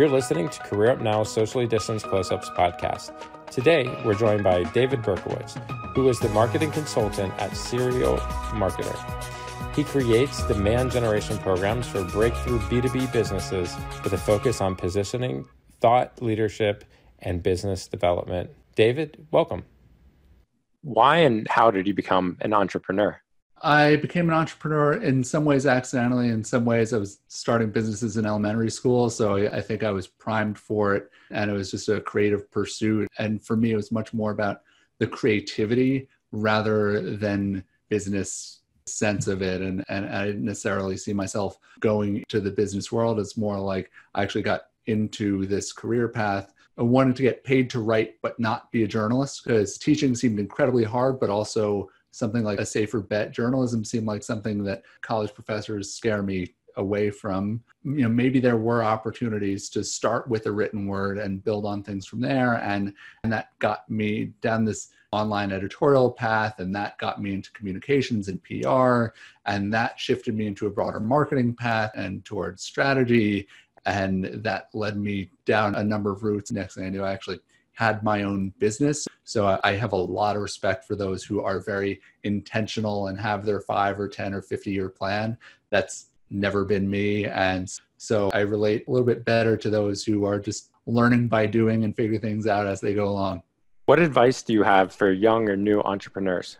You're listening to Career Up Now Socially Distanced Close Ups podcast. Today, we're joined by David Berkowitz, who is the marketing consultant at Serial Marketer. He creates demand generation programs for breakthrough B2B businesses with a focus on positioning, thought leadership, and business development. David, welcome. Why and how did you become an entrepreneur? I became an entrepreneur in some ways accidentally. In some ways, I was starting businesses in elementary school. So I think I was primed for it. And it was just a creative pursuit. And for me, it was much more about the creativity rather than business sense of it. And, and I didn't necessarily see myself going to the business world. It's more like I actually got into this career path. I wanted to get paid to write, but not be a journalist because teaching seemed incredibly hard, but also something like a safer bet. Journalism seemed like something that college professors scare me away from. You know, maybe there were opportunities to start with a written word and build on things from there. And, and that got me down this online editorial path, and that got me into communications and PR. And that shifted me into a broader marketing path and towards strategy. And that led me down a number of routes. Next thing I knew, I actually had my own business. So I have a lot of respect for those who are very intentional and have their five or 10 or 50 year plan. That's never been me. And so I relate a little bit better to those who are just learning by doing and figure things out as they go along. What advice do you have for young or new entrepreneurs?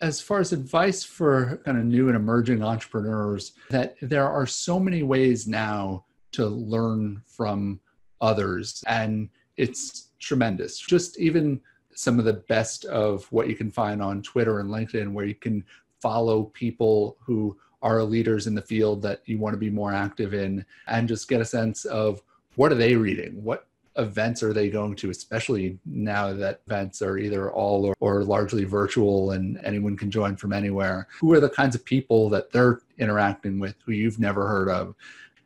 As far as advice for kind of new and emerging entrepreneurs, that there are so many ways now to learn from others. And it's tremendous. Just even some of the best of what you can find on Twitter and LinkedIn, where you can follow people who are leaders in the field that you want to be more active in and just get a sense of what are they reading? What events are they going to, especially now that events are either all or, or, largely virtual and anyone can join from anywhere? Who are the kinds of people that they're interacting with who you've never heard of?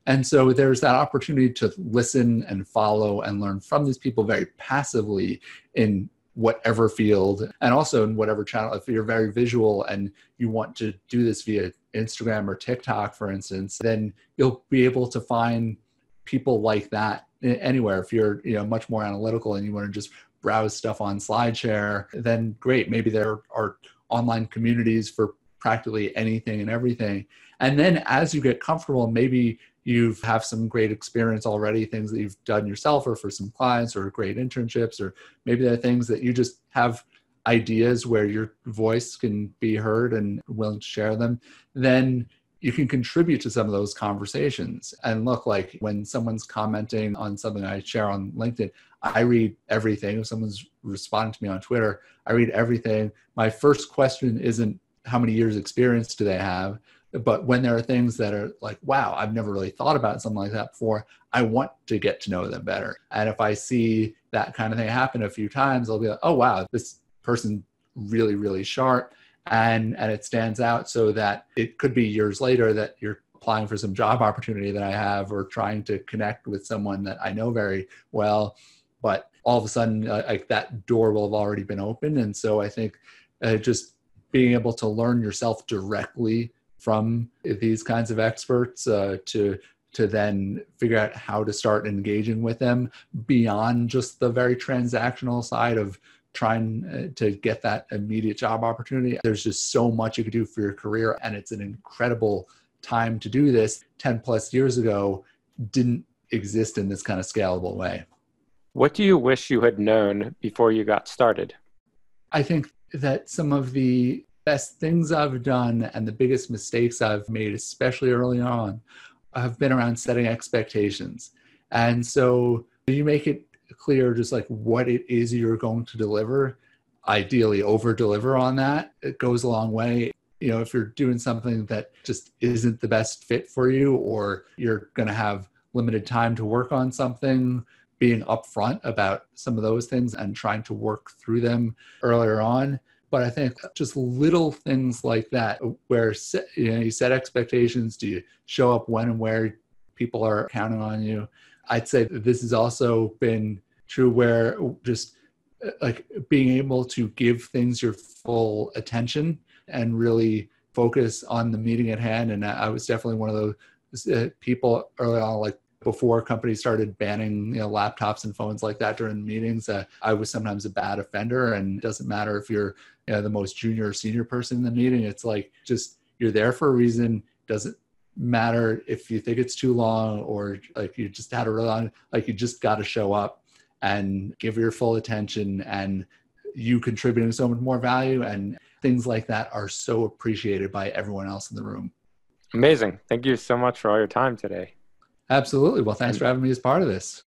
And so there's that opportunity to listen and follow and learn from these people very passively in whatever field and also in whatever channel. If you're very visual and you want to do this via Instagram or TikTok, for instance, then you'll be able to find people like that anywhere. If you're you know much more analytical and you want to just browse stuff on SlideShare, then great. Maybe there are online communities for practically anything and everything. And then as you get comfortable, maybe you have some great experience already, things that you've done yourself or for some clients or great internships, or maybe there are things that you just have ideas where your voice can be heard and willing to share them, then you can contribute to some of those conversations. And look, like when someone's commenting on something I share on LinkedIn, I read everything. If someone's responding to me on Twitter, I read everything. My first question isn't how many years experience do they have but when there are things that are like wow i've never really thought about something like that before i want to get to know them better. And if i see that kind of thing happen a few times i'll be like oh wow this person really really sharp. And and it stands out so that it could be years later that you're applying for some job opportunity that i have or trying to connect with someone that i know very well. But all of a sudden uh, like that door will have already been open and so i think uh, just being able to learn yourself directly from these kinds of experts uh, to to then figure out how to start engaging with them beyond just the very transactional side of trying uh, to get that immediate job opportunity. There's just so much you could do for your career, and it's an incredible time to do this. 10 plus years ago didn't exist in this kind of scalable way. What do you wish you had known before you got started? I think that some of the best things I've done and the biggest mistakes I've made, especially early on, have been around setting expectations. And so you make it clear just like what it is you're going to deliver, ideally over deliver on that. It goes a long way. You know, if you're doing something that just isn't the best fit for you, or you're going to have limited time to work on something, being upfront about some of those things and trying to work through them earlier on but I think just little things like that, where you know you set expectations, do you show up when and where people are counting on you? I'd say this has also been true where just uh, like being able to give things your full attention and really focus on the meeting at hand. And I was definitely one of those uh, people early on, like before companies started banning you know laptops and phones like that during meetings uh, i was sometimes a bad offender. And it doesn't matter if you're you know, the most junior or senior person in the meeting it's like just you're there for a reason. Doesn't matter if you think it's too long or like you just had a real long like you just got to show up and give your full attention and you contributing so much more value. And things like that are so appreciated by everyone else in the room. Amazing. Thank you so much for all your time today absolutely. Well thanks for having me as part of this